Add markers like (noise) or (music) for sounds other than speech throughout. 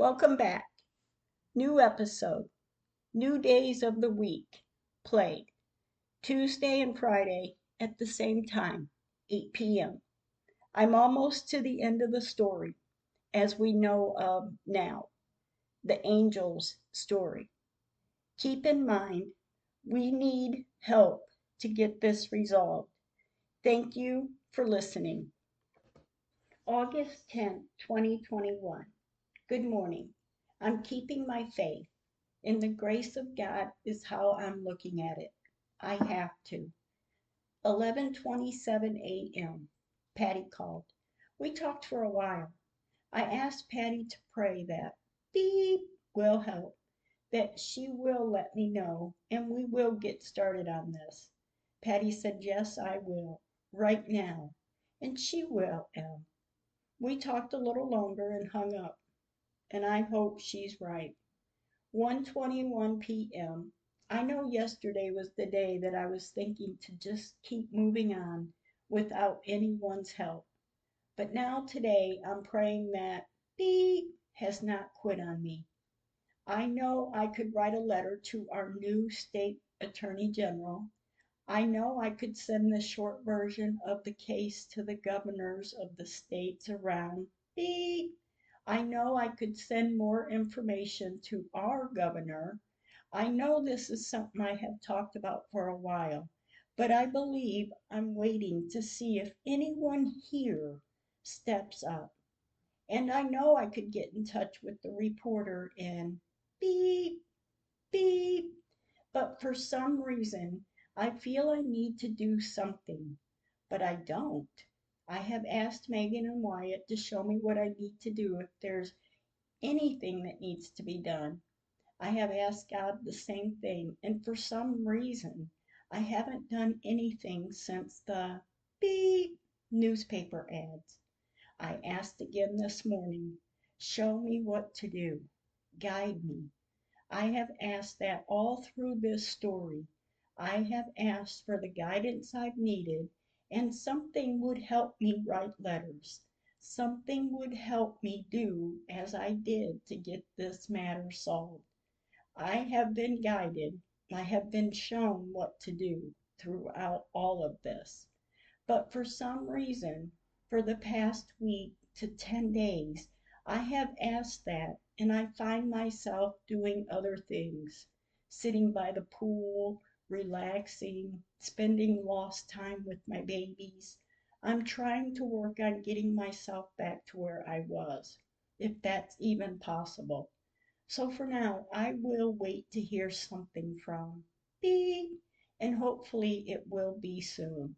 Welcome back. New episode. New days of the week. Played. Tuesday and Friday at the same time, 8 p.m. I'm almost to the end of the story, as we know of now, the angel's story. Keep in mind, we need help to get this resolved. Thank you for listening. August 10th, 2021. Good morning. I'm keeping my faith. In the grace of God is how I'm looking at it. I have to. 11:27 a.m. Patty called. We talked for a while. I asked Patty to pray that beep will help, that she will let me know, and we will get started on this. Patty said, Yes, I will, right now. And she will, Em. We talked a little longer and hung up, and I hope she's right. 1:21 p.m. I know yesterday was the day that I was thinking to just keep moving on without anyone's help. But now today I'm praying that beep has not quit on me. I know I could write a letter to our new state attorney general I know I could send the short version of the case to the governors of the states around. Beep. I know I could send more information to our governor. I know this is something I have talked about for a while, but I believe I'm waiting to see if anyone here steps up. And I know I could get in touch with the reporter and beep, beep, but for some reason, I feel I need to do something, but I don't. I have asked Megan and Wyatt to show me what I need to do if there's anything that needs to be done. I have asked God the same thing, and for some reason, I haven't done anything since the beep newspaper ads. I asked again this morning, show me what to do, guide me. I have asked that all through this story. I have asked for the guidance I've needed, and something would help me write letters. Something would help me do as I did to get this matter solved. I have been guided, I have been shown what to do throughout all of this. But for some reason, for the past week to 10 days, I have asked that, and I find myself doing other things, sitting by the pool relaxing, spending lost time with my babies. I'm trying to work on getting myself back to where I was, if that's even possible. So for now, I will wait to hear something from B, and hopefully it will be soon,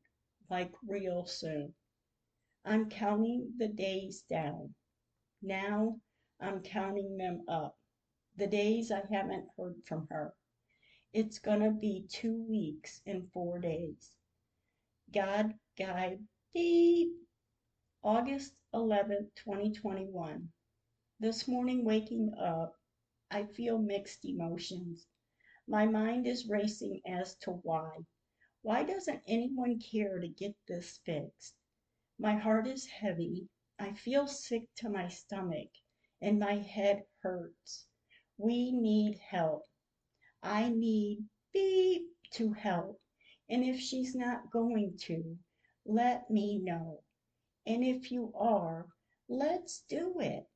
like real soon. I'm counting the days down. Now I'm counting them up. The days I haven't heard from her. It's gonna be two weeks and four days. God guide deep. August 11th, 2021. This morning waking up, I feel mixed emotions. My mind is racing as to why. Why doesn't anyone care to get this fixed? My heart is heavy. I feel sick to my stomach and my head hurts. We need help. I need beep to help. And if she's not going to, let me know. And if you are, let's do it.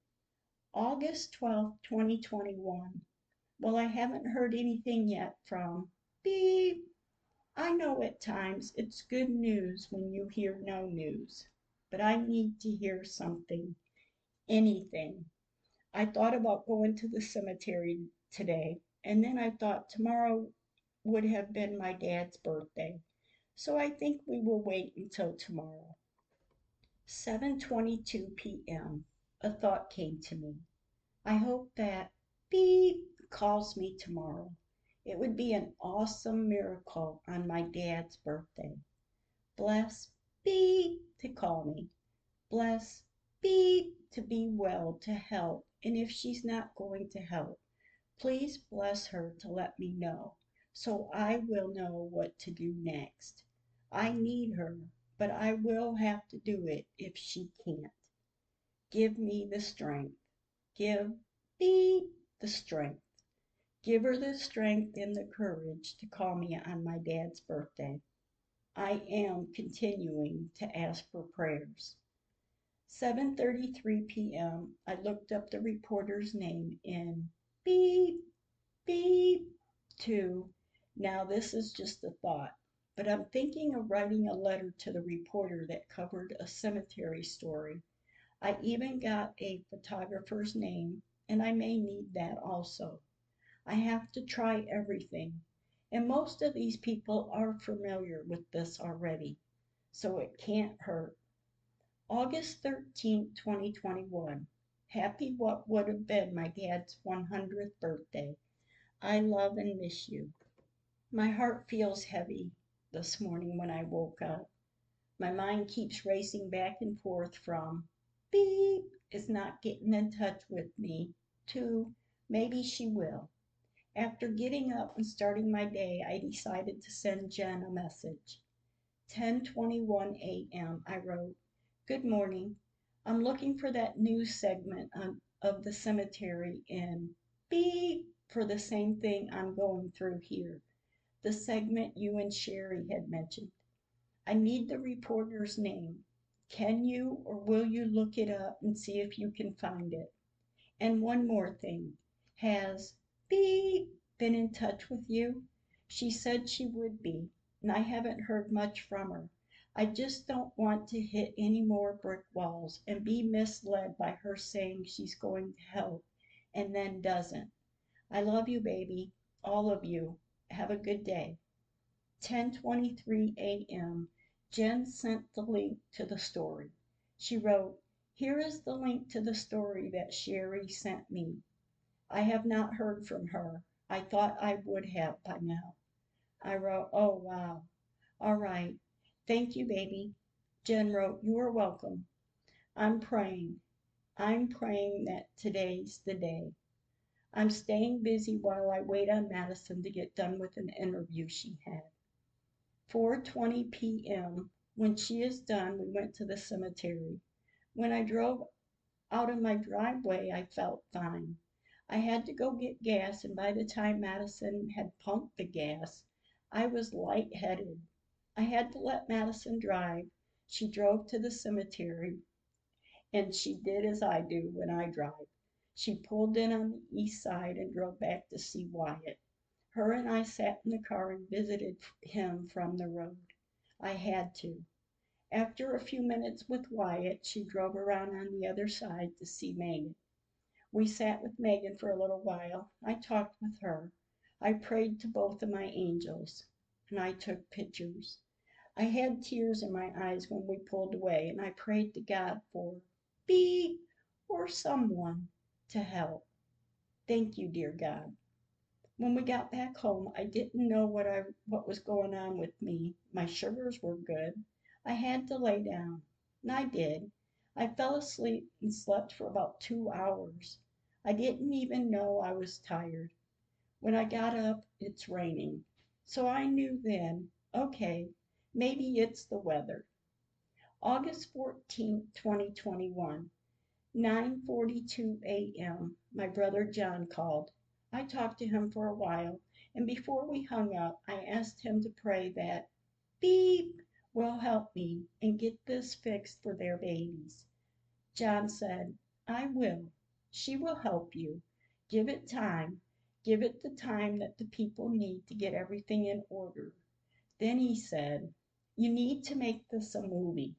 August 12th, 2021. Well, I haven't heard anything yet from beep. I know at times it's good news when you hear no news, but I need to hear something, anything. I thought about going to the cemetery today and then I thought tomorrow would have been my dad's birthday. So I think we will wait until tomorrow. 7:22 p.m. A thought came to me. I hope that beep calls me tomorrow. It would be an awesome miracle on my dad's birthday. Bless beep to call me. Bless beep to be well to help. And if she's not going to help, Please bless her to let me know, so I will know what to do next. I need her, but I will have to do it if she can't. Give me the strength. Give me the strength. Give her the strength and the courage to call me on my dad's birthday. I am continuing to ask for prayers. 7:33 p.m. I looked up the reporter's name in beep beep 2. Now this is just a thought, but I'm thinking of writing a letter to the reporter that covered a cemetery story. I even got a photographer's name and I may need that also. I have to try everything, and most of these people are familiar with this already, so it can't hurt. August 13, 2021. Happy what would have been my dad's 100th birthday. I love and miss you. My heart feels heavy this morning when I woke up. My mind keeps racing back and forth from beep is not getting in touch with me to maybe she will. After getting up and starting my day, I decided to send Jen a message. 10:21 a.m. I wrote, Good morning. I'm looking for that news segment on, of the cemetery in beep for the same thing I'm going through here. The segment you and Sherry had mentioned. I need the reporter's name. Can you or will you look it up and see if you can find it? And one more thing. Has beep been in touch with you? She said she would be, and I haven't heard much from her. I just don't want to hit any more brick walls and be misled by her saying she's going to help and then doesn't. I love you, baby, all of you. Have a good day. 10:23 a.m. Jen sent the link to the story. She wrote, "Here is the link to the story that Sherry sent me. I have not heard from her. I thought I would have by now." I wrote, "Oh, wow. All right. Thank you, baby." Jen wrote, "You are welcome. I'm praying. I'm praying that today's the day. I'm staying busy while I wait on Madison to get done with an interview she had." 4:20 p.m. When she is done, we went to the cemetery. When I drove out of my driveway, I felt fine. I had to go get gas, and by the time Madison had pumped the gas, I was light-headed. I had to let Madison drive. She drove to the cemetery, and she did as I do when I drive. She pulled in on the east side and drove back to see Wyatt. Her and I sat in the car and visited him from the road. I had to. After a few minutes with Wyatt, she drove around on the other side to see Megan. We sat with Megan for a little while. I talked with her. I prayed to both of my angels, and I took pictures. I had tears in my eyes when we pulled away, and I prayed to God for beep or someone to help. Thank you, dear God. When we got back home, I didn't know what I what was going on with me. My sugars were good. I had to lay down, and I did. I fell asleep and slept for about two hours. I didn't even know I was tired. When I got up, it's raining. So I knew then, okay, maybe it's the weather. August 14, 2021, 9:42 a.m. My brother John called. I talked to him for a while, and before we hung up, I asked him to pray that beep will help me and get this fixed for their babies. John said, I will. She will help you. Give it time. Give it the time that the people need to get everything in order. Then he said, You need to make this a movie.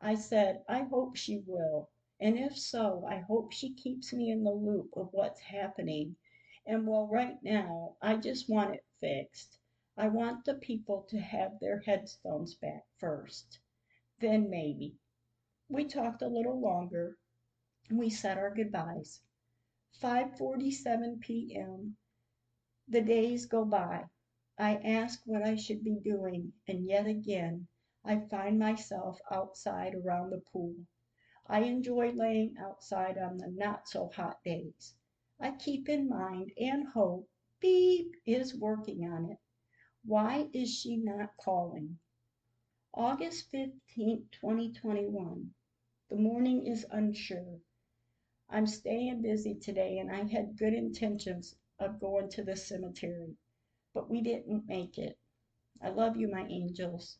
I said, I hope she will. And if so, I hope she keeps me in the loop of what's happening. And well, right now, I just want it fixed. I want the people to have their headstones back first. Then maybe. We talked a little longer. We said our goodbyes. 5:47 p.m. The days go by. I ask what I should be doing, and yet again I find myself outside around the pool. I enjoy laying outside on the not so hot days. I keep in mind and hope Beep is working on it. Why is she not calling? August 15, 2021. The morning is unsure. I'm staying busy today and I had good intentions of going to the cemetery, but we didn't make it. I love you, my angels.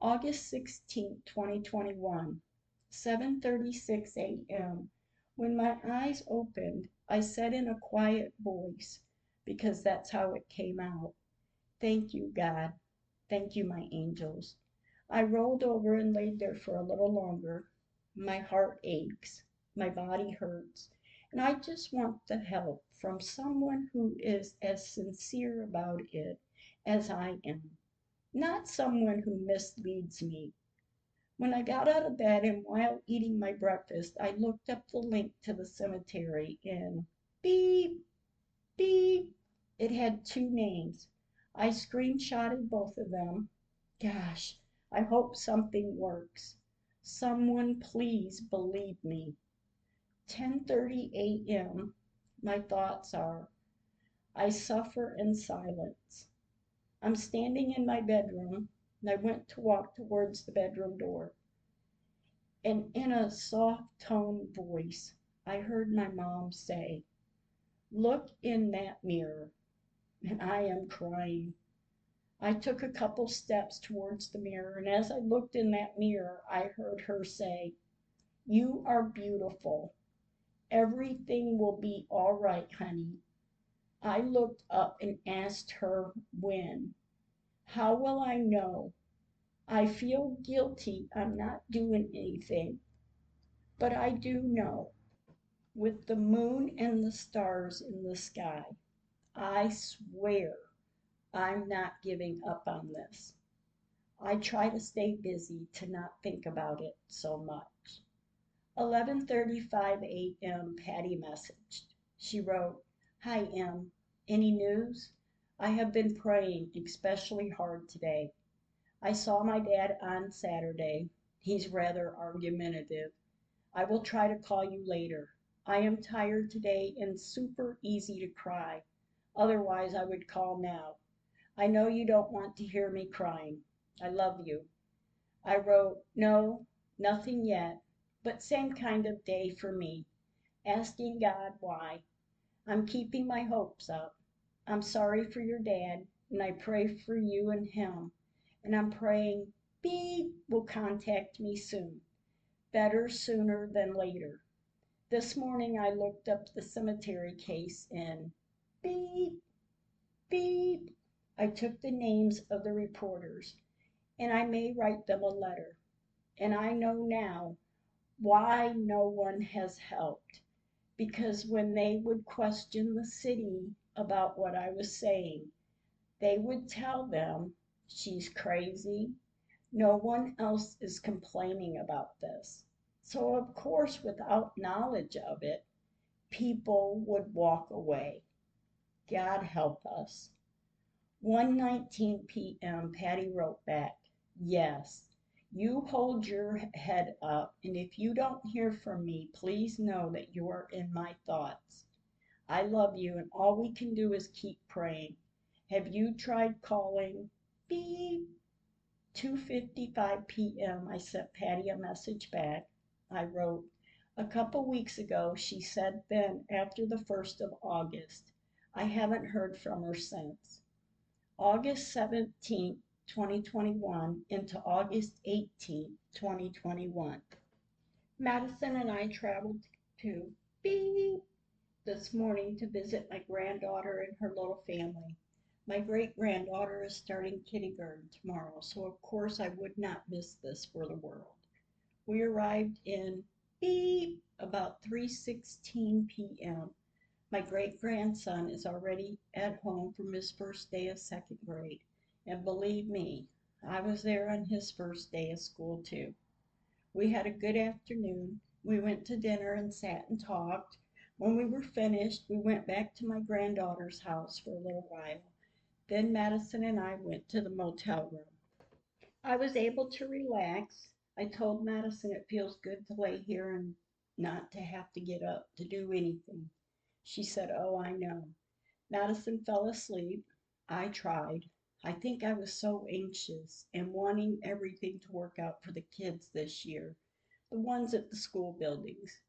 August 16, 2021, 7:36 a.m. When my eyes opened, I said in a quiet voice, because that's how it came out, Thank you, God. Thank you, my angels. I rolled over and laid there for a little longer. My heart aches, my body hurts, and I just want the help from someone who is as sincere about it as I am, not someone who misleads me. When I got out of bed and while eating my breakfast, I looked up the link to the cemetery and beep, beep, it had two names. I screenshotted both of them. Gosh, I hope something works. Someone please believe me. 10:30 a.m. My thoughts are I suffer in silence. I'm standing in my bedroom and I went to walk towards the bedroom door. And in a soft toned voice, I heard my mom say, Look in that mirror. And I am crying. I took a couple steps towards the mirror, and as I looked in that mirror, I heard her say, You are beautiful. Everything will be all right, honey. I looked up and asked her when. How will I know? I feel guilty I'm not doing anything, but I do know. With the moon and the stars in the sky, I swear I'm not giving up on this. I try to stay busy to not think about it so much. 11:35 a.m. Patty messaged. She wrote, "Hi Em, any news? I have been praying especially hard today. I saw my dad on Saturday. He's rather argumentative. I will try to call you later. I am tired today and super easy to cry. Otherwise I would call now. I know you don't want to hear me crying. I love you. I wrote, no, nothing yet, but same kind of day for me, asking God why. I'm keeping my hopes up. I'm sorry for your dad, and I pray for you and him. And I'm praying B will contact me soon. Better sooner than later. This morning I looked up the cemetery case in beep, beep, I took the names of the reporters, and I may write them a letter. And I know now why no one has helped. Because when they would question the city about what I was saying, they would tell them, she's crazy. No one else is complaining about this. So, of course, without knowledge of it, people would walk away. God help us. 1:19 p.m. Patty wrote back, "Yes, you hold your head up, and if you don't hear from me, please know that you are in my thoughts. I love you, and all we can do is keep praying. Have you tried calling? Beep. 2:55 p.m. I sent Patty a message back. I wrote, "A couple weeks ago she said then after the 1st of August. I haven't heard from her since." August 17, 2021 into August 18, 2021. Madison and I traveled to Beep this morning to visit my granddaughter and her little family. My great granddaughter is starting kindergarten tomorrow, so of course I would not miss this for the world. We arrived in Beep about 3:16 p.m. My great grandson is already at home from his first day of second grade, and believe me, I was there on his first day of school too. We had a good afternoon. We went to dinner and sat and talked. When we were finished, we went back to my granddaughter's house for a little while. Then Madison and I went to the motel room. I was able to relax. I told Madison it feels good to lay here and not to have to get up to do anything. She said, Oh, I know. Madison fell asleep. I tried. I think I was so anxious and wanting everything to work out for the kids this year, the ones at the school buildings.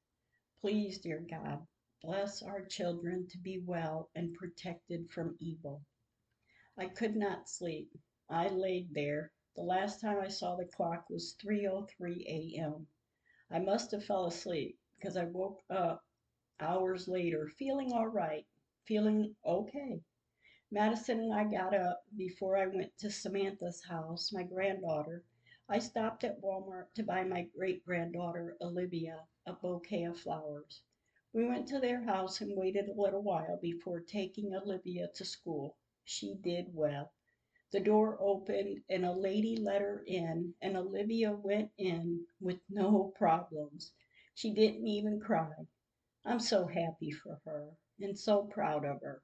Please, dear God, bless our children to be well and protected from evil. I could not sleep. I laid there. The last time I saw the clock was 3:03 a.m. I must have fell asleep because I woke up hours later feeling all right, feeling okay. Madison and I got up before I went to Samantha's house, my granddaughter. I stopped at Walmart to buy my great granddaughter, Olivia, a bouquet of flowers. We went to their house and waited a little while before taking Olivia to school. She did well. The door opened and a lady let her in, and Olivia went in with no problems. She didn't even cry. I'm so happy for her and so proud of her.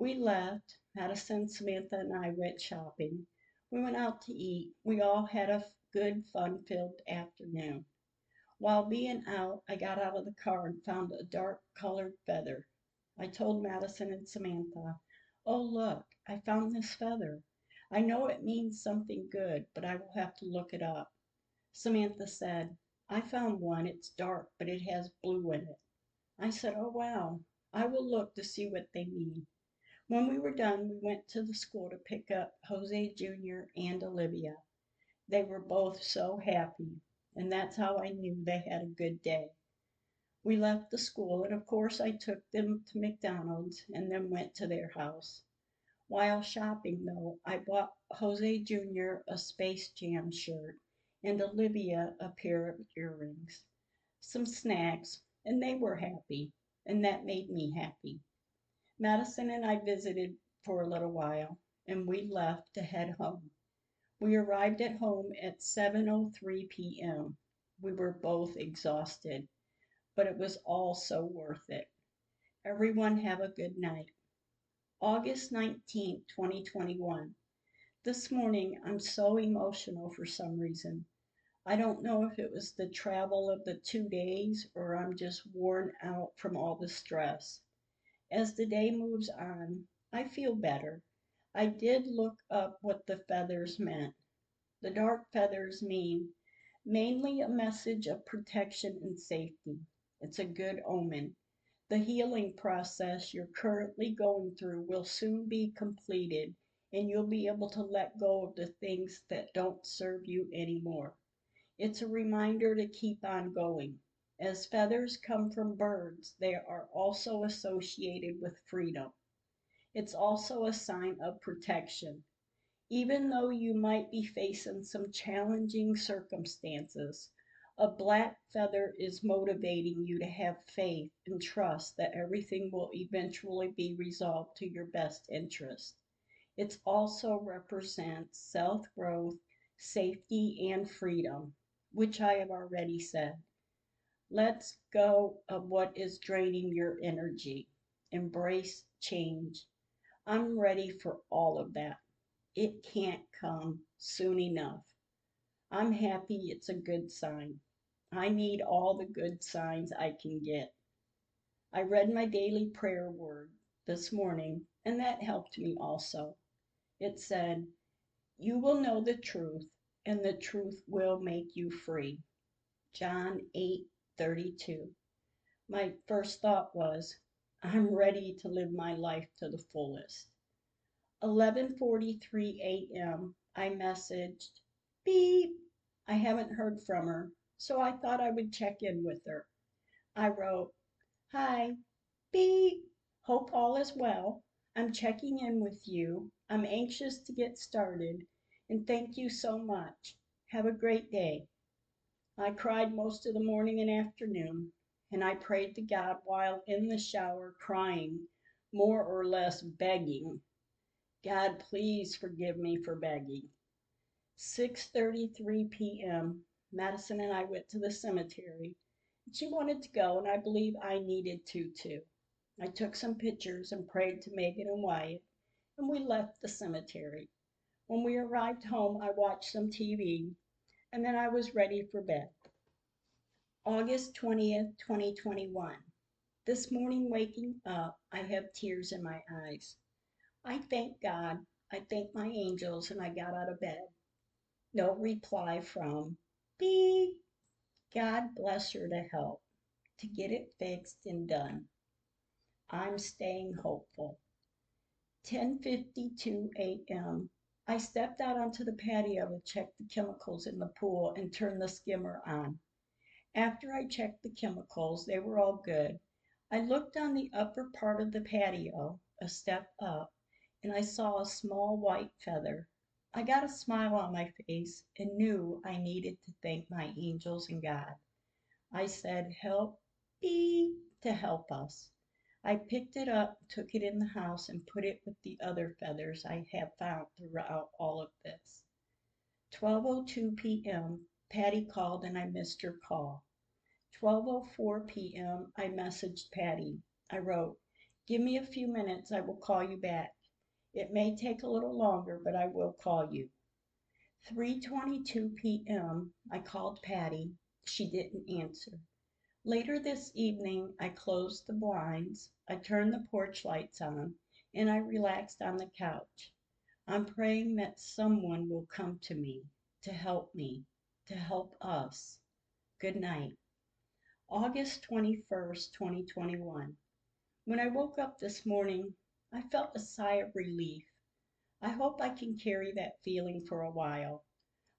We left. Madison, Samantha, and I went shopping. We went out to eat. We all had a good, fun filled afternoon. While being out, I got out of the car and found a dark colored feather. I told Madison and Samantha, Oh, look, I found this feather. I know it means something good, but I will have to look it up. Samantha said, I found one. It's dark, but it has blue in it. I said, Oh, wow. I will look to see what they mean. When we were done, we went to the school to pick up Jose Jr. and Olivia. They were both so happy, and that's how I knew they had a good day. We left the school, and of course I took them to McDonald's and then went to their house. While shopping, though, I bought Jose Jr. a Space Jam shirt and Olivia a pair of earrings, some snacks, and they were happy, and that made me happy. Madison and I visited for a little while, and we left to head home. We arrived at home at 7:03 p.m. We were both exhausted, but it was all so worth it. Everyone have a good night. August 19, 2021. This morning I'm so emotional for some reason. I don't know if it was the travel of the two days or I'm just worn out from all the stress. As the day moves on, I feel better. I did look up what the feathers meant. The dark feathers mean mainly a message of protection and safety. It's a good omen. The healing process you're currently going through will soon be completed and you'll be able to let go of the things that don't serve you anymore. It's a reminder to keep on going. As feathers come from birds, they are also associated with freedom. It's also a sign of protection. Even though you might be facing some challenging circumstances, a black feather is motivating you to have faith and trust that everything will eventually be resolved to your best interest. It also represents self growth, safety, and freedom, which I have already said. Let's go of what is draining your energy. Embrace change. I'm ready for all of that. It can't come soon enough. I'm happy it's a good sign. I need all the good signs I can get. I read my daily prayer word this morning, and that helped me also. It said, You will know the truth, and the truth will make you free. John 8 32. My first thought was, I'm ready to live my life to the fullest. 11:43 a.m. I messaged, beep. I haven't heard from her, so I thought I would check in with her. I wrote, "Hi, beep. Hope all is well. I'm checking in with you. I'm anxious to get started, and thank you so much. Have a great day." I cried most of the morning and afternoon, and I prayed to God while in the shower crying, more or less begging. God, please forgive me for begging. 6:33 p.m. Madison and I went to the cemetery. She wanted to go, and I believe I needed to too. I took some pictures and prayed to Megan and Wyatt, and we left the cemetery. When we arrived home, I watched some TV and then I was ready for bed. August 20th, 2021. This morning, waking up, I have tears in my eyes. I thank God, I thank my angels, and I got out of bed. No reply from B. God bless her to help. to get it fixed and done. I'm staying hopeful. 10:52 a.m. I stepped out onto the patio to check the chemicals in the pool and turn the skimmer on. After I checked the chemicals, they were all good. I looked on the upper part of the patio, a step up, and I saw a small white feather. I got a smile on my face and knew I needed to thank my angels and God. I said, Help be to help us. I picked it up, took it in the house, and put it with the other feathers I have found throughout all of this. 12:02 p.m. Patty called and I missed her call. 12:04 p.m. I messaged Patty. I wrote, "Give me a few minutes. I will call you back. It may take a little longer, but I will call you." 3:22 p.m. I called Patty. She didn't answer. Later this evening I closed the blinds, I turned the porch lights on, and I relaxed on the couch. I'm praying that someone will come to me to help me, to help us. Good night. August 21st, 2021. When I woke up this morning, I felt a sigh of relief. I hope I can carry that feeling for a while.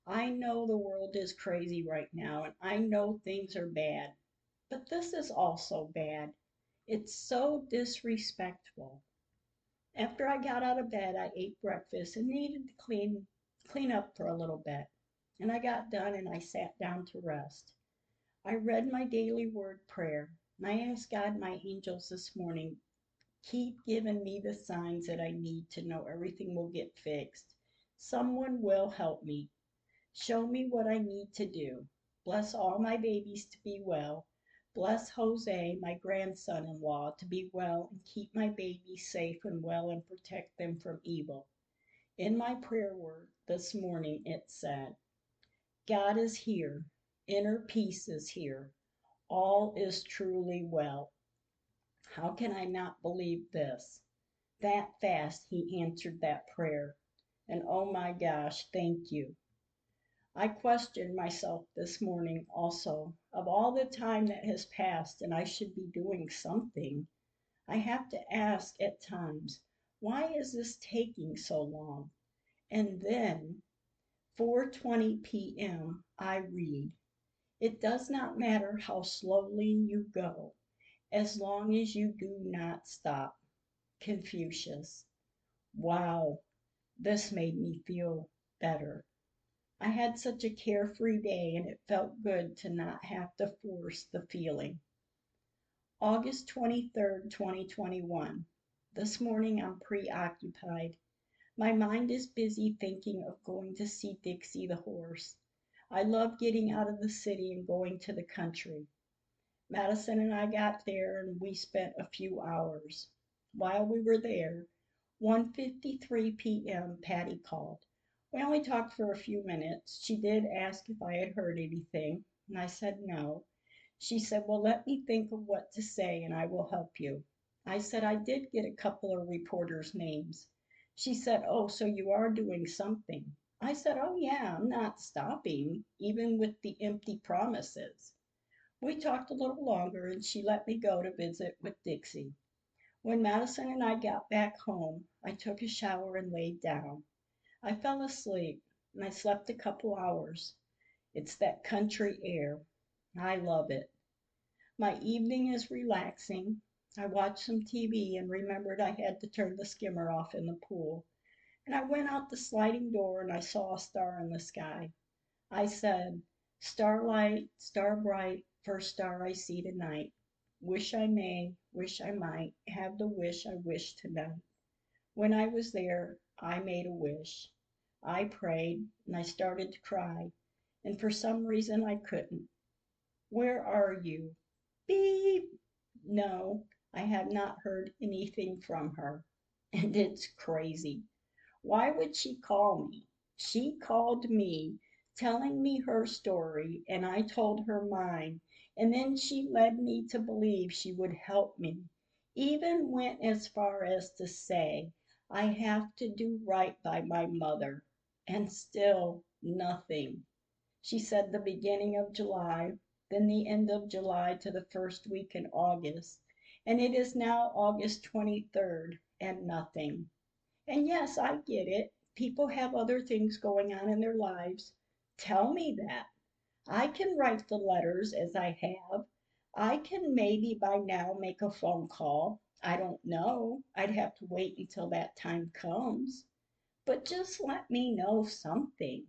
I know the world is crazy right now, and I know things are bad. But this is also bad. It's so disrespectful. After I got out of bed, I ate breakfast and needed to clean clean up for a little bit. And I got done and I sat down to rest. I read my daily word prayer. And I asked God, my angels, this morning, keep giving me the signs that I need to know everything will get fixed. Someone will help me. Show me what I need to do. Bless all my babies to be well. Bless Jose, my grandson in law, to be well and keep my babies safe and well and protect them from evil. In my prayer word this morning, it said, God is here, inner peace is here, all is truly well. How can I not believe this? That fast he answered that prayer. And oh my gosh, thank you. I questioned myself this morning also. Of all the time that has passed and I should be doing something, I have to ask at times, why is this taking so long? And then 4:20 p.m. I read, it does not matter how slowly you go as long as you do not stop. Confucius. Wow, this made me feel better. I had such a carefree day and it felt good to not have to force the feeling. August 23rd, 2021. This morning I'm preoccupied. My mind is busy thinking of going to see Dixie the horse. I love getting out of the city and going to the country. Madison and I got there and we spent a few hours. While we were there, 1:53 p.m. Patty called. We only talked for a few minutes. She did ask if I had heard anything, and I said no. She said, Well, let me think of what to say and I will help you. I said I did get a couple of reporters' names. She said, Oh, so you are doing something. I said, Oh, yeah, I'm not stopping, even with the empty promises. We talked a little longer and she let me go to visit with Dixie. When Madison and I got back home, I took a shower and laid down. I fell asleep and I slept a couple hours. It's that country air. I love it. My evening is relaxing. I watched some TV and remembered I had to turn the skimmer off in the pool. And I went out the sliding door and I saw a star in the sky. I said, Starlight, star bright, first star I see tonight. Wish I may, wish I might, have the wish I wish tonight. When I was there, I made a wish. I prayed and I started to cry, and for some reason I couldn't. Where are you? Beep! No, I have not heard anything from her, (laughs) and it's crazy. Why would she call me? She called me, telling me her story, and I told her mine, and then she led me to believe she would help me, even went as far as to say I have to do right by my mother, and still nothing. She said the beginning of July, then the end of July to the first week in August, and it is now August 23rd and nothing. And yes, I get it. People have other things going on in their lives. Tell me that. I can write the letters as I have. I can maybe by now make a phone call. I don't know. I'd have to wait until that time comes. But just let me know something.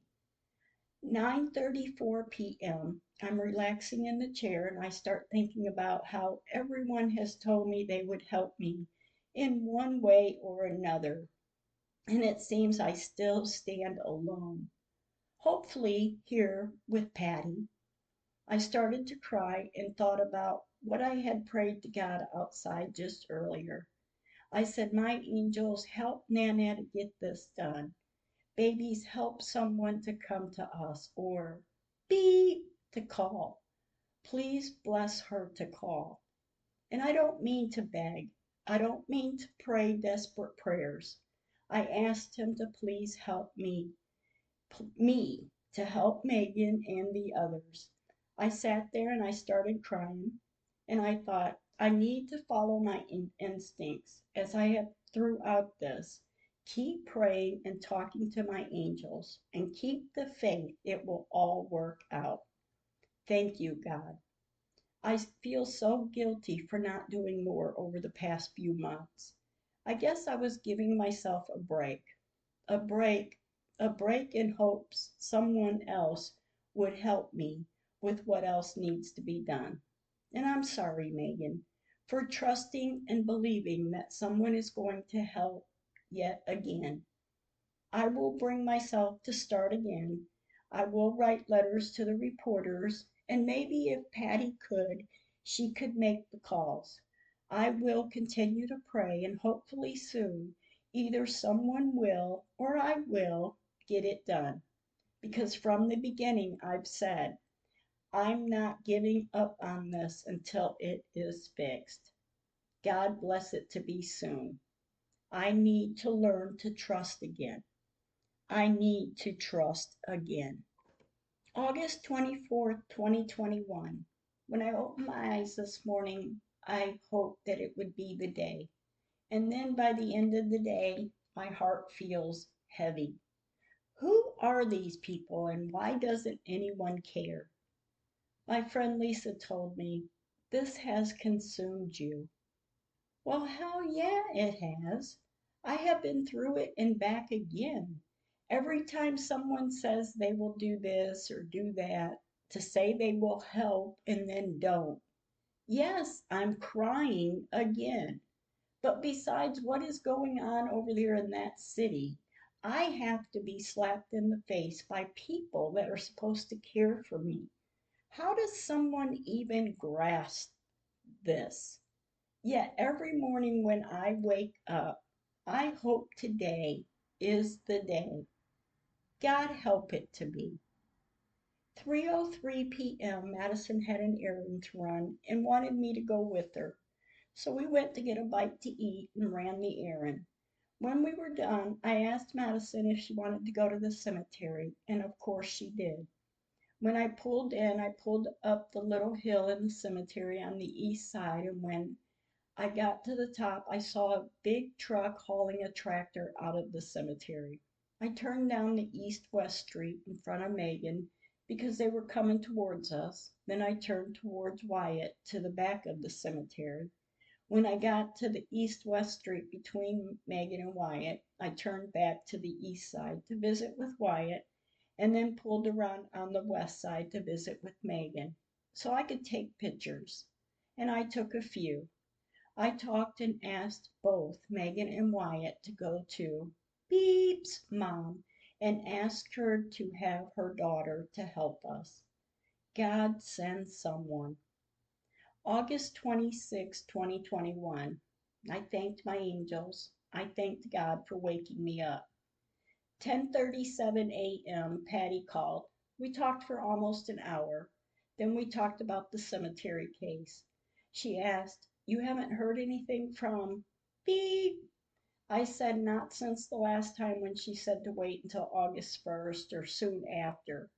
9:34 p.m. I'm relaxing in the chair and I start thinking about how everyone has told me they would help me in one way or another. And it seems I still stand alone. Hopefully here with Patty. I started to cry and thought about what I had prayed to God outside just earlier. I said, My angels, help Nana to get this done. Babies, help someone to come to us, or beep to call. Please bless her to call. And I don't mean to beg. I don't mean to pray desperate prayers. I asked him to please help me me to help Megan and the others. I sat there and I started crying, and I thought, I need to follow my in- instincts as I have throughout this. Keep praying and talking to my angels, and keep the faith it will all work out. Thank you, God. I feel so guilty for not doing more over the past few months. I guess I was giving myself a break. A break a break in hopes someone else would help me with what else needs to be done. And I'm sorry, Megan, for trusting and believing that someone is going to help yet again. I will bring myself to start again. I will write letters to the reporters, and maybe if Patty could, she could make the calls. I will continue to pray, and hopefully soon either someone will or I will get it done. Because from the beginning, I've said, I'm not giving up on this until it is fixed. God bless it to be soon. I need to learn to trust again. I need to trust again. August 24th, 2021. When I opened my eyes this morning, I hoped that it would be the day. And then by the end of the day, my heart feels heavy. Who are these people and why doesn't anyone care? My friend Lisa told me, This has consumed you. Well, hell yeah, it has. I have been through it and back again. Every time someone says they will do this or do that, to say they will help and then don't. Yes, I'm crying again. But besides what is going on over there in that city, I have to be slapped in the face by people that are supposed to care for me. How does someone even grasp this? Yet every morning when I wake up, I hope today is the day. God help it to be. 3:03 p.m. Madison had an errand to run and wanted me to go with her. So we went to get a bite to eat and ran the errand. When we were done, I asked Madison if she wanted to go to the cemetery, and of course she did. When I pulled in, I pulled up the little hill in the cemetery on the east side, and when I got to the top, I saw a big truck hauling a tractor out of the cemetery. I turned down the east west street in front of Megan because they were coming towards us. Then I turned towards Wyatt to the back of the cemetery. When I got to the east-west street between Megan and Wyatt, I turned back to the east side to visit with Wyatt and then pulled around on the west side to visit with Megan so I could take pictures. And I took a few. I talked and asked both Megan and Wyatt to go to Beep's mom and ask her to have her daughter to help us. God send someone. August 26, 2021. I thanked my angels. I thanked God for waking me up. 10:37 a.m. Patty called. We talked for almost an hour. Then we talked about the cemetery case. She asked, "You haven't heard anything from Beep?" I said not since the last time when she said to wait until August 1st or soon after.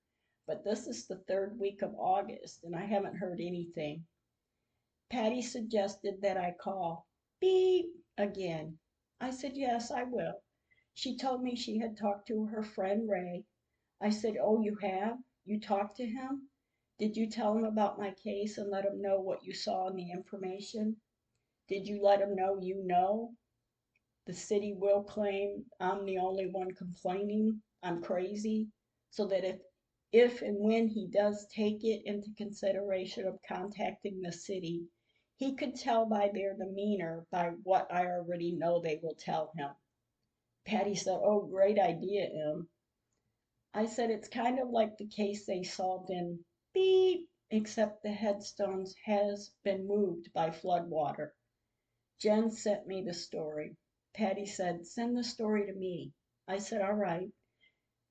but this is the third week of August and I haven't heard anything. Patty suggested that I call beep again. I said, yes, I will. She told me she had talked to her friend Ray. I said, oh, you have? You talked to him? Did you tell him about my case and let him know what you saw in the information? Did you let him know you know? The city will claim I'm the only one complaining. I'm crazy. So that if if and when he does take it into consideration of contacting the city, he could tell by their demeanor by what I already know they will tell him. Patty said, Oh, great idea, Em. I said, It's kind of like the case they solved in beep, except the headstones has been moved by flood water. Jen sent me the story. Patty said, Send the story to me. I said, All right.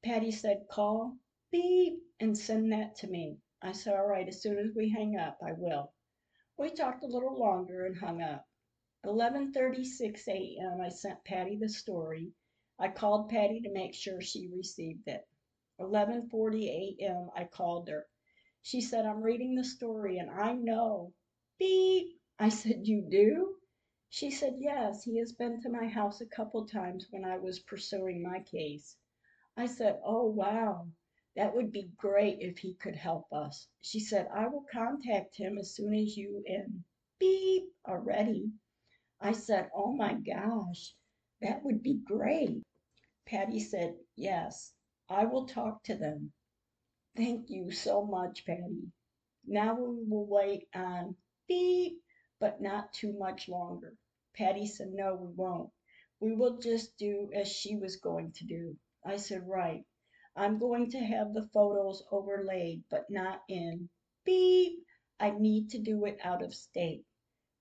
Patty said, Call beep and send that to me. I said, All right, as soon as we hang up, I will. We talked a little longer and hung up. 11:36 a.m. I sent Patty the story. I called Patty to make sure she received it. 11:40 a.m. I called her. She said, "I'm reading the story and I know." Beep. I said, "You do?" She said, "Yes, he has been to my house a couple times when I was pursuing my case." I said, "Oh, wow. That would be great if he could help us." She said, "I will contact him as soon as you and beep are ready." I said, "Oh my gosh, that would be great." Patty said, "Yes, I will talk to them." Thank you so much, Patty. Now we will wait on beep, but not too much longer. Patty said, No, we won't. We will just do as she was going to do. I said, Right. I'm going to have the photos overlaid, but not in beep. I need to do it out of state.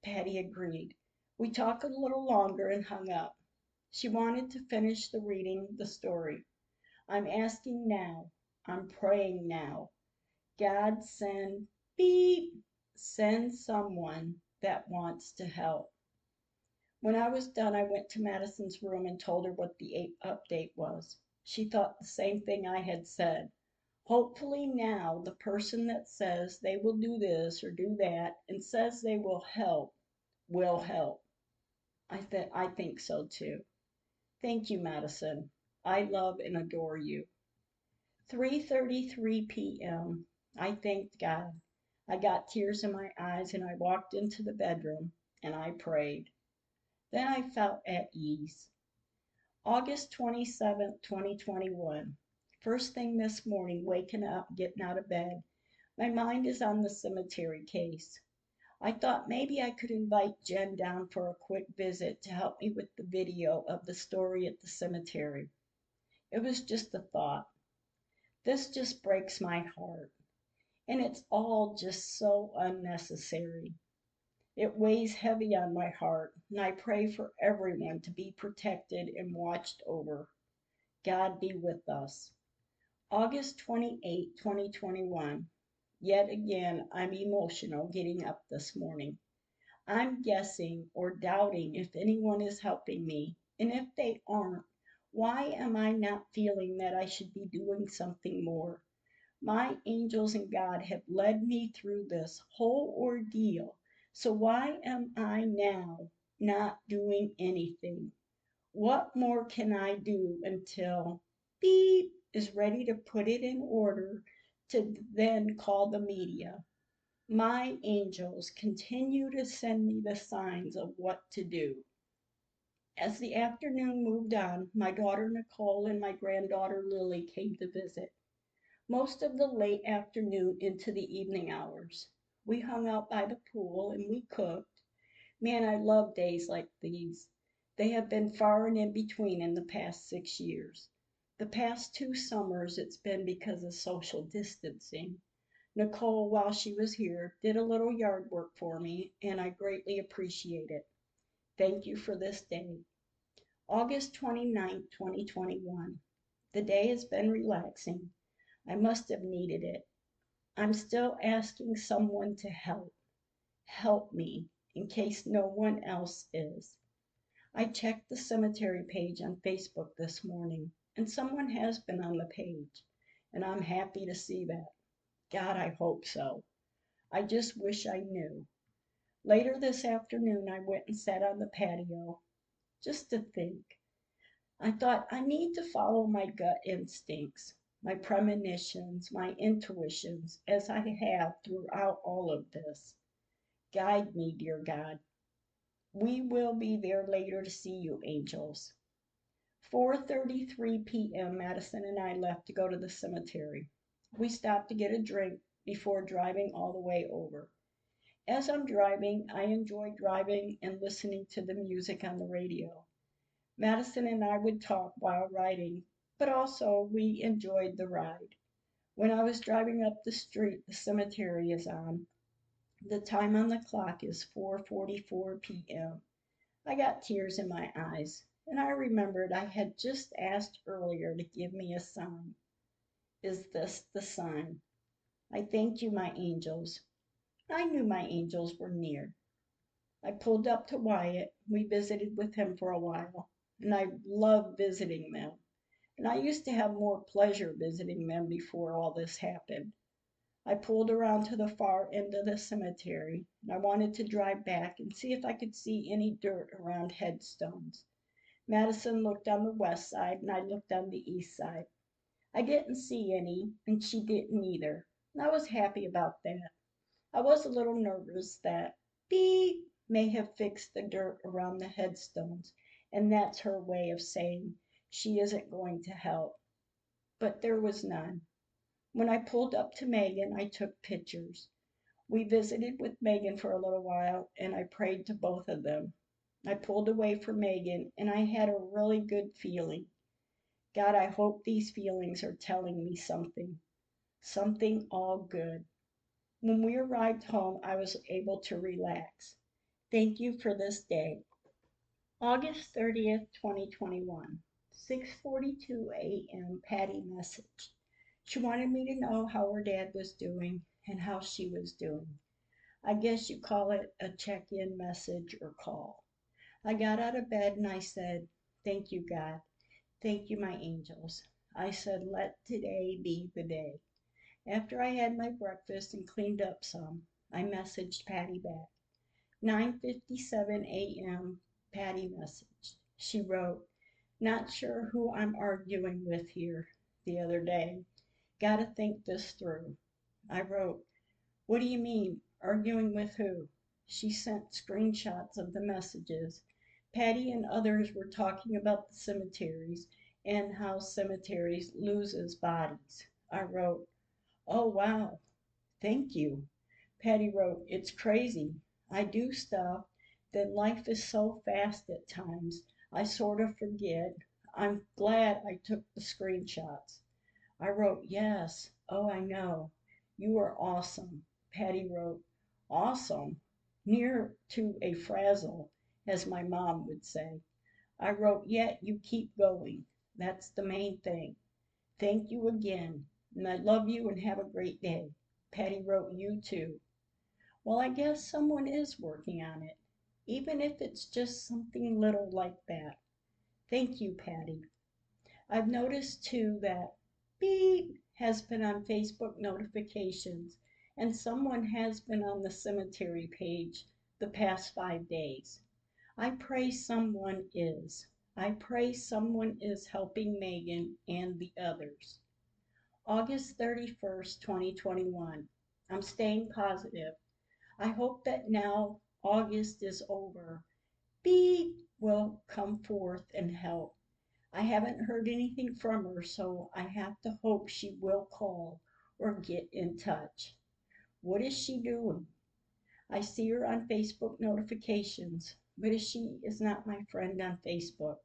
Patty agreed. We talked a little longer and hung up. She wanted to finish the reading the story. I'm asking now. I'm praying now. God send beep, send someone that wants to help. When I was done, I went to Madison's room and told her what the update was. She thought the same thing I had said. Hopefully now the person that says they will do this or do that and says they will help will help. I th- I think so too. Thank you, Madison. I love and adore you. 3:33 p.m. I thanked God. I got tears in my eyes and I walked into the bedroom and I prayed. Then I felt at ease. August 27, 2021. First thing this morning, waking up, getting out of bed, my mind is on the cemetery case. I thought maybe I could invite Jen down for a quick visit to help me with the video of the story at the cemetery. It was just a thought. This just breaks my heart. And it's all just so unnecessary. It weighs heavy on my heart, and I pray for everyone to be protected and watched over. God be with us. August 28, 2021. Yet again, I'm emotional getting up this morning. I'm guessing or doubting if anyone is helping me, and if they aren't, why am I not feeling that I should be doing something more? My angels and God have led me through this whole ordeal so why am I now not doing anything? What more can I do until beep is ready to put it in order to then call the media? My angels continue to send me the signs of what to do. As the afternoon moved on, my daughter Nicole and my granddaughter Lily came to visit. Most of the late afternoon into the evening hours. We hung out by the pool and we cooked. Man, I love days like these. They have been far and in between in the past six years. The past two summers it's been because of social distancing. Nicole, while she was here, did a little yard work for me, and I greatly appreciate it. Thank you for this day. August 29, 2021. The day has been relaxing. I must have needed it. I'm still asking someone to help. Help me in case no one else is. I checked the cemetery page on Facebook this morning, and someone has been on the page. and I'm happy to see that. God, I hope so. I just wish I knew. Later this afternoon, I went and sat on the patio just to think. I thought I need to follow my gut instincts, my premonitions, my intuitions, as I have throughout all of this. Guide me, dear God. We will be there later to see you, angels. 4:33 p.m. Madison and I left to go to the cemetery. We stopped to get a drink before driving all the way over. As I'm driving, I enjoy driving and listening to the music on the radio. Madison and I would talk while riding, but also we enjoyed the ride. When I was driving up the street the cemetery is on, the time on the clock is 4:44 p.m. I got tears in my eyes, and I remembered I had just asked earlier to give me a sign. Is this the sign? I thank you, my angels. I knew my angels were near. I pulled up to Wyatt. We visited with him for a while, and I love visiting them. And I used to have more pleasure visiting them before all this happened. I pulled around to the far end of the cemetery, and I wanted to drive back and see if I could see any dirt around headstones. Madison looked on the west side, and I looked on the east side. I didn't see any, and she didn't either, I was happy about that. I was a little nervous that B may have fixed the dirt around the headstones, and that's her way of saying she isn't going to help. But there was none. When I pulled up to Megan, I took pictures. We visited with Megan for a little while, and I prayed to both of them. I pulled away from Megan, and I had a really good feeling. God, I hope these feelings are telling me something, something all good. When we arrived home, I was able to relax. Thank you for this day. August 30th, 2021, 6:42 a.m. Patty message. She wanted me to know how her dad was doing and how she was doing. I guess you call it a check in message or call. I got out of bed and I said, Thank you, God. Thank you, my angels. I said, Let today be the day. After I had my breakfast and cleaned up some, I messaged Patty back. 9:57 a.m. Patty messaged. She wrote, "Not sure who I'm arguing with here the other day. Gotta think this through. I wrote, What do you mean? Arguing with who? She sent screenshots of the messages. Patty and others were talking about the cemeteries and how cemeteries loses bodies. I wrote, Oh wow, thank you. Patty wrote, It's crazy. I do stuff, then life is so fast at times, I sort of forget. I'm glad I took the screenshots. I wrote, Yes. Oh, I know. You are awesome. Patty wrote, Awesome. Near to a frazzle, as my mom would say. I wrote, Yet you keep going. That's the main thing. Thank you again. And I love you and have a great day. Patty wrote, You too. Well, I guess someone is working on it, even if it's just something little like that. Thank you, Patty. I've noticed too that beep has been on Facebook notifications, and someone has been on the cemetery page the past five days. I pray someone is. I pray someone is helping Megan and the others. August 31st, 2021. I'm staying positive. I hope that now August is over, beep will come forth and help. I haven't heard anything from her, so I have to hope she will call or get in touch. What is she doing? I see her on Facebook notifications, but she is not my friend on Facebook.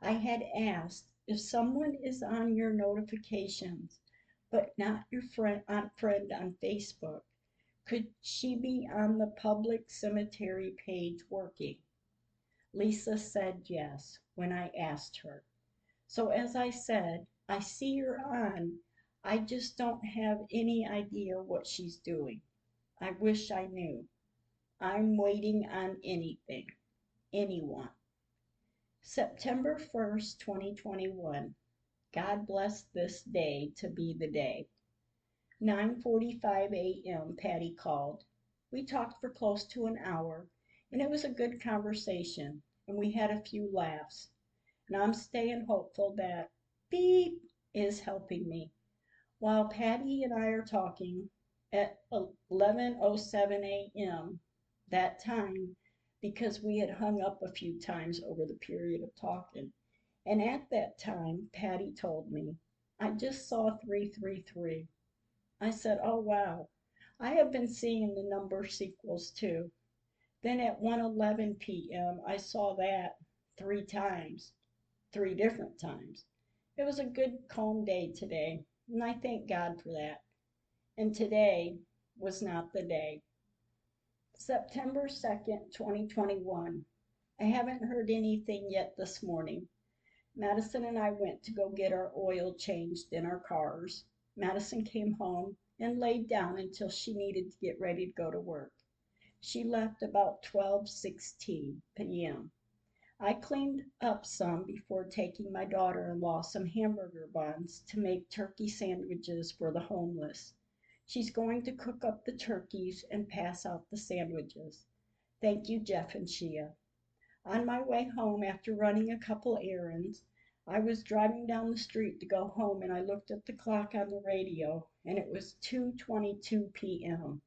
I had asked if someone is on your notifications, but not your friend on, friend on Facebook, could she be on the public cemetery page working? Lisa said yes when I asked her. So as I said, I see her on. I just don't have any idea what she's doing. I wish I knew. I'm waiting on anything, anyone. September 1st, 2021. God bless this day to be the day. 9:45 a.m. Patty called. We talked for close to an hour, and it was a good conversation, and we had a few laughs. And I'm staying hopeful that beep is helping me. While Patty and I are talking at 11:07 a.m. that time because we had hung up a few times over the period of talking. And at that time, Patty told me, I just saw 333. I said, Oh, wow. I have been seeing the number sequels too. Then at 1:11 p.m., I saw that three times, three different times. It was a good, calm day today, and I thank God for that. And today was not the day. September 2nd, 2021. I haven't heard anything yet this morning. Madison and I went to go get our oil changed in our cars. Madison came home and laid down until she needed to get ready to go to work. She left about 12:16 p.m. I cleaned up some before taking my daughter-in-law some hamburger buns to make turkey sandwiches for the homeless. She's going to cook up the turkeys and pass out the sandwiches. Thank you, Jeff and Shia. On my way home after running a couple errands, I was driving down the street to go home and I looked at the clock on the radio and it was 2:22 p.m.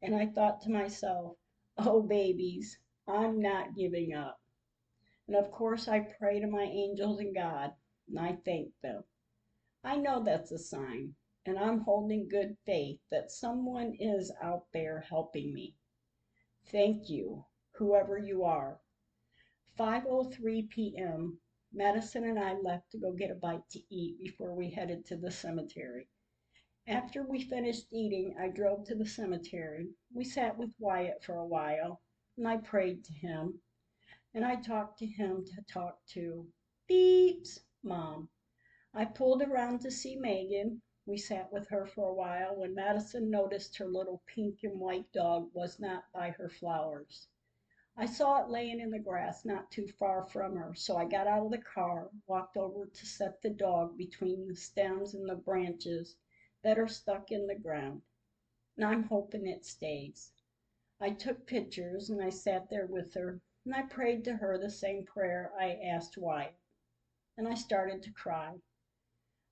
And I thought to myself, "Oh babies, I'm not giving up." And of course I pray to my angels and God and I thank them. I know that's a sign and I'm holding good faith that someone is out there helping me. Thank you, whoever you are. 5:03 p.m. Madison and I left to go get a bite to eat before we headed to the cemetery. After we finished eating, I drove to the cemetery. We sat with Wyatt for a while, and I prayed to him. And I talked to him to talk to Beep's mom. I pulled around to see Megan. We sat with her for a while when Madison noticed her little pink and white dog was not by her flowers. I saw it laying in the grass not too far from her, so I got out of the car, walked over to set the dog between the stems and the branches that are stuck in the ground. And I'm hoping it stays. I took pictures and I sat there with her and I prayed to her the same prayer I asked Wyatt. And I started to cry.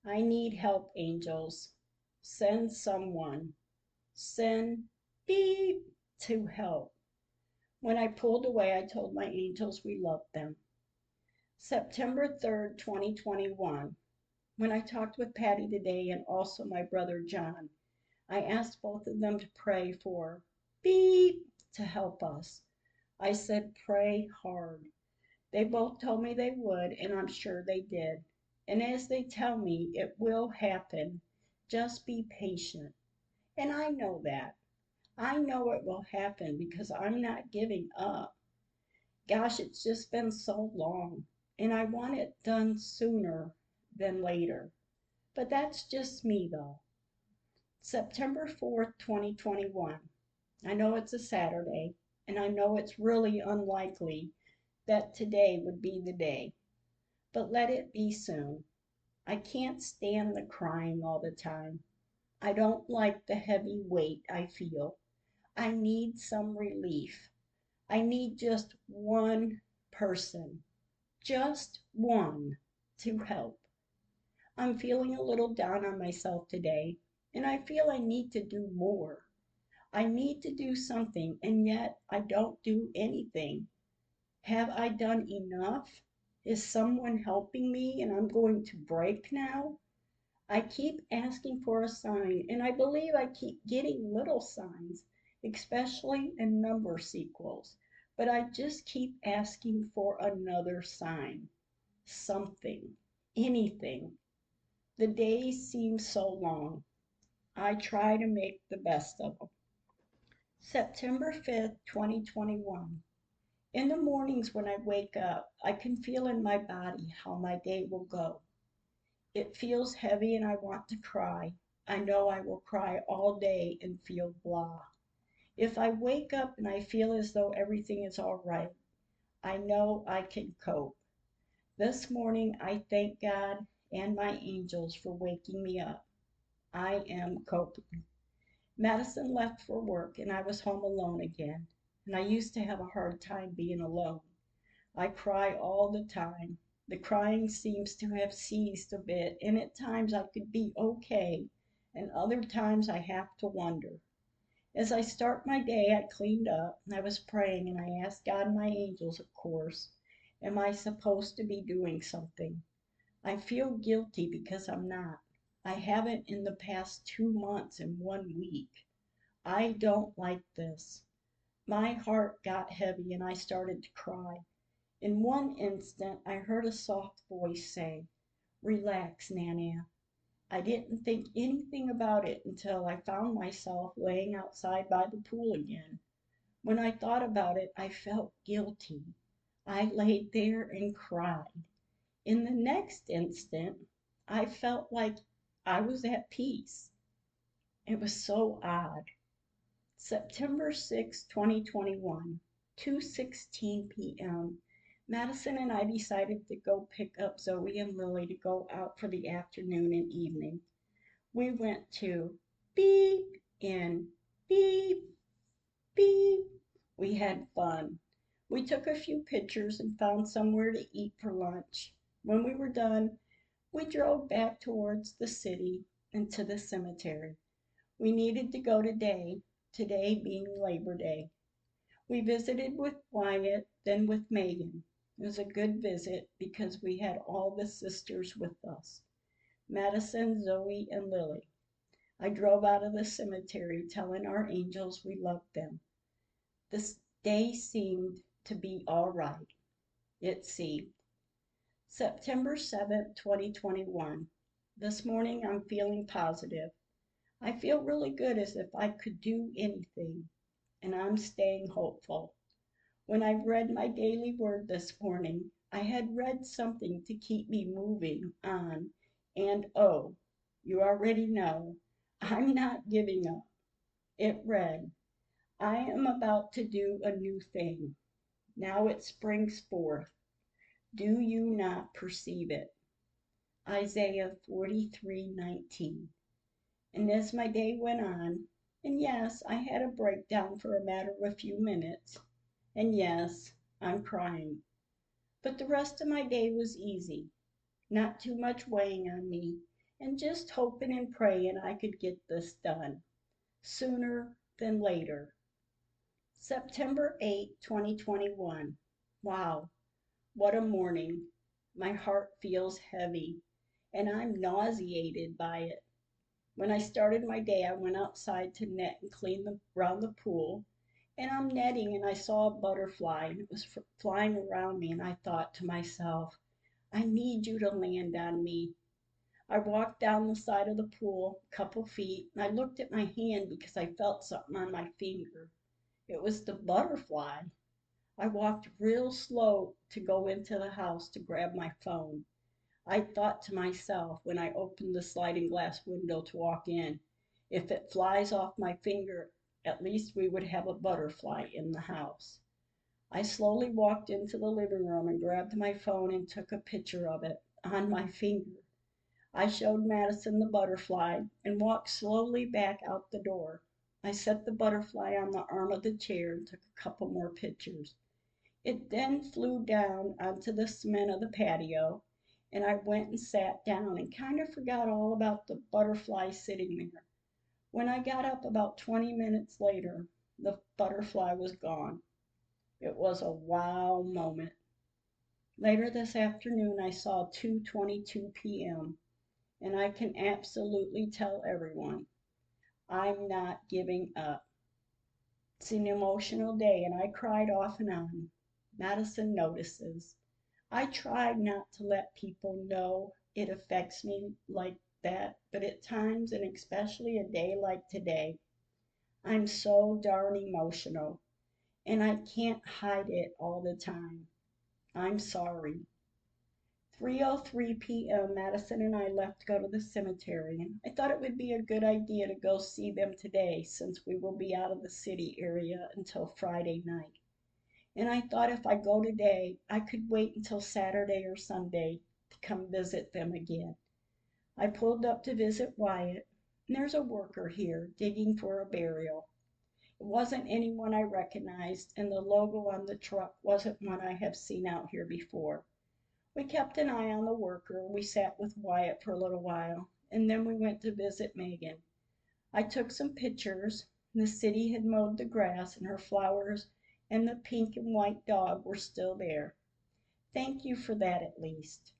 I need help, angels. Send someone. Send beep to help. When I pulled away, I told my angels we loved them. September 3rd, 2021. When I talked with Patty today and also my brother John, I asked both of them to pray for beep to help us. I said, pray hard. They both told me they would, and I'm sure they did. And as they tell me, it will happen. Just be patient. And I know that. I know it will happen because I'm not giving up. Gosh, it's just been so long, and I want it done sooner than later. But that's just me, though. September 4th, 2021. I know it's a Saturday, and I know it's really unlikely that today would be the day. But let it be soon. I can't stand the crying all the time. I don't like the heavy weight I feel. I need some relief. I need just one person, just one, to help. I'm feeling a little down on myself today, and I feel I need to do more. I need to do something, and yet I don't do anything. Have I done enough? Is someone helping me and I'm going to break now? I keep asking for a sign, and I believe I keep getting little signs especially in number sequels, but I just keep asking for another sign, something, anything. The days seem so long. I try to make the best of them. September 5th, 2021. In the mornings when I wake up, I can feel in my body how my day will go. It feels heavy and I want to cry. I know I will cry all day and feel blah. If I wake up and I feel as though everything is all right, I know I can cope. This morning I thank God and my angels for waking me up. I am coping. Madison left for work and I was home alone again. And I used to have a hard time being alone. I cry all the time. The crying seems to have ceased a bit, and at times I could be okay, and other times I have to wonder. As I start my day, I cleaned up, and I was praying, and I asked God and my angels, of course, am I supposed to be doing something? I feel guilty because I'm not. I haven't in the past two months and one week. I don't like this. My heart got heavy and I started to cry. In one instant, I heard a soft voice say, Relax, Nana. I didn't think anything about it until I found myself laying outside by the pool again. When I thought about it, I felt guilty. I laid there and cried. In the next instant, I felt like I was at peace. It was so odd. September 6, 2021, 2:16 p.m. Madison and I decided to go pick up Zoe and Lily to go out for the afternoon and evening. We went to beep in, beep, beep. We had fun. We took a few pictures and found somewhere to eat for lunch. When we were done, we drove back towards the city and to the cemetery. We needed to go today, today being Labor Day. We visited with Wyatt, then with Megan. It was a good visit because we had all the sisters with us Madison, Zoe, and Lily. I drove out of the cemetery telling our angels we loved them. This day seemed to be all right. It seemed. September 7th, 2021. This morning I'm feeling positive. I feel really good as if I could do anything, and I'm staying hopeful. When I read my daily word this morning, I had read something to keep me moving on, and oh, you already know, I'm not giving up. It read, I am about to do a new thing. Now it springs forth. Do you not perceive it? Isaiah 43:19. And as my day went on, and yes, I had a breakdown for a matter of a few minutes, and yes, I'm crying. But the rest of my day was easy, not too much weighing on me, and just hoping and praying I could get this done sooner than later. September 8, 2021. Wow, what a morning. My heart feels heavy, and I'm nauseated by it. When I started my day, I went outside to net and clean the, around the pool. And I'm netting and I saw a butterfly and it was flying around me. And I thought to myself, I need you to land on me. I walked down the side of the pool a couple feet and I looked at my hand because I felt something on my finger. It was the butterfly. I walked real slow to go into the house to grab my phone. I thought to myself when I opened the sliding glass window to walk in, if it flies off my finger, at least we would have a butterfly in the house. I slowly walked into the living room and grabbed my phone and took a picture of it on my finger. I showed Madison the butterfly and walked slowly back out the door. I set the butterfly on the arm of the chair and took a couple more pictures. It then flew down onto the cement of the patio and I went and sat down and kind of forgot all about the butterfly sitting there. When I got up about 20 minutes later, the butterfly was gone. It was a wow moment. Later this afternoon, I saw 2:22 p.m. and I can absolutely tell everyone I'm not giving up. It's an emotional day and I cried off and on. Madison notices. I try not to let people know it affects me like that, but at times, and especially a day like today, I'm so darn emotional and I can't hide it all the time. I'm sorry. 3:03 p.m. Madison and I left to go to the cemetery, and I thought it would be a good idea to go see them today since we will be out of the city area until Friday night. And I thought if I go today, I could wait until Saturday or Sunday to come visit them again. I pulled up to visit Wyatt, and there's a worker here digging for a burial. It wasn't anyone I recognized, and the logo on the truck wasn't one I have seen out here before. We kept an eye on the worker, we sat with Wyatt for a little while, and then we went to visit Megan. I took some pictures. The city had mowed the grass, and her flowers and the pink and white dog were still there. Thank you for that at least.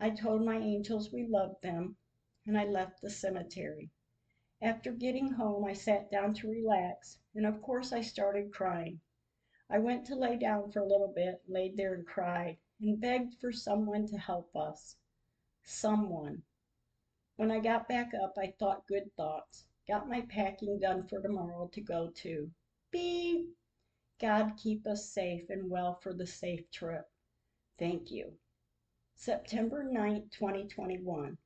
I told my angels we loved them, and I left the cemetery. After getting home, I sat down to relax, and of course I started crying. I went to lay down for a little bit, laid there and cried, and begged for someone to help us. Someone. When I got back up, I thought good thoughts, got my packing done for tomorrow to go to. Beep! God keep us safe and well for the safe trip. Thank you. September 9, 2021.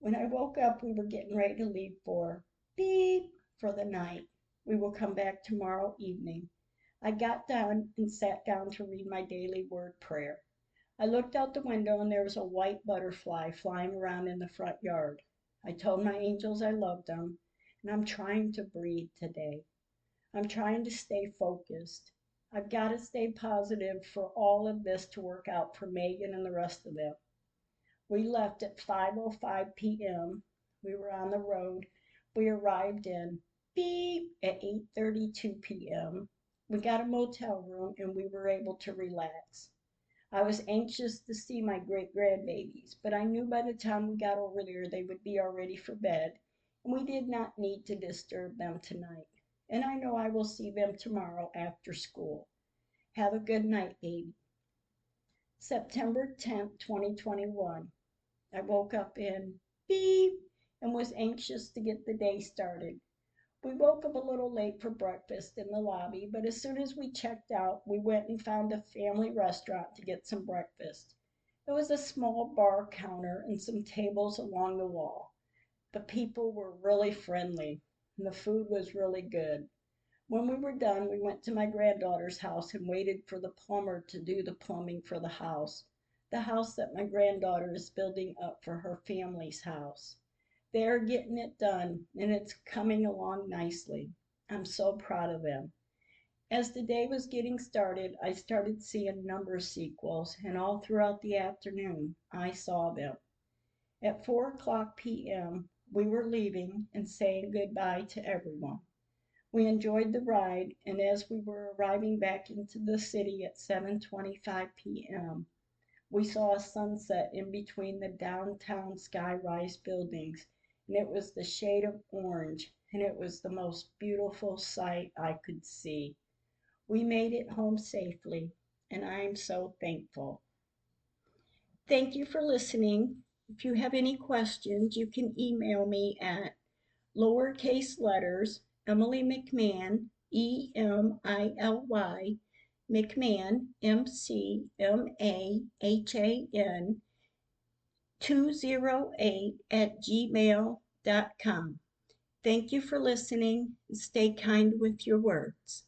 When I woke up, we were getting ready to leave for beep for the night. We will come back tomorrow evening. I got down and sat down to read my daily word prayer. I looked out the window and there was a white butterfly flying around in the front yard. I told my angels I loved them, and I'm trying to breathe today. I'm trying to stay focused. I've got to stay positive for all of this to work out for Megan and the rest of them. We left at 5:05 p.m. We were on the road. We arrived in beep at 8:32 p.m. We got a motel room and we were able to relax. I was anxious to see my great grandbabies, but I knew by the time we got over there they would be all ready for bed, and we did not need to disturb them tonight and I know I will see them tomorrow after school. Have a good night, baby. September 10th, 2021. I woke up in beep and was anxious to get the day started. We woke up a little late for breakfast in the lobby, but as soon as we checked out, we went and found a family restaurant to get some breakfast. It was a small bar counter and some tables along the wall. The people were really friendly and the food was really good. When we were done, we went to my granddaughter's house and waited for the plumber to do the plumbing for the house, the house that my granddaughter is building up for her family's house. They are getting it done and it's coming along nicely. I'm so proud of them. As the day was getting started, I started seeing number sequels, and all throughout the afternoon, I saw them. At 4 o'clock p.m., we were leaving and saying goodbye to everyone. We enjoyed the ride, and as we were arriving back into the city at 7:25 p.m., we saw a sunset in between the downtown skyrise buildings, and it was the shade of orange, and it was the most beautiful sight I could see. We made it home safely, and I am so thankful. Thank you for listening. If you have any questions, you can email me at lowercase letters Emily McMahan, E M I L Y, McMahan, M C M A H A N, 208 at gmail.com. Thank you for listening stay kind with your words.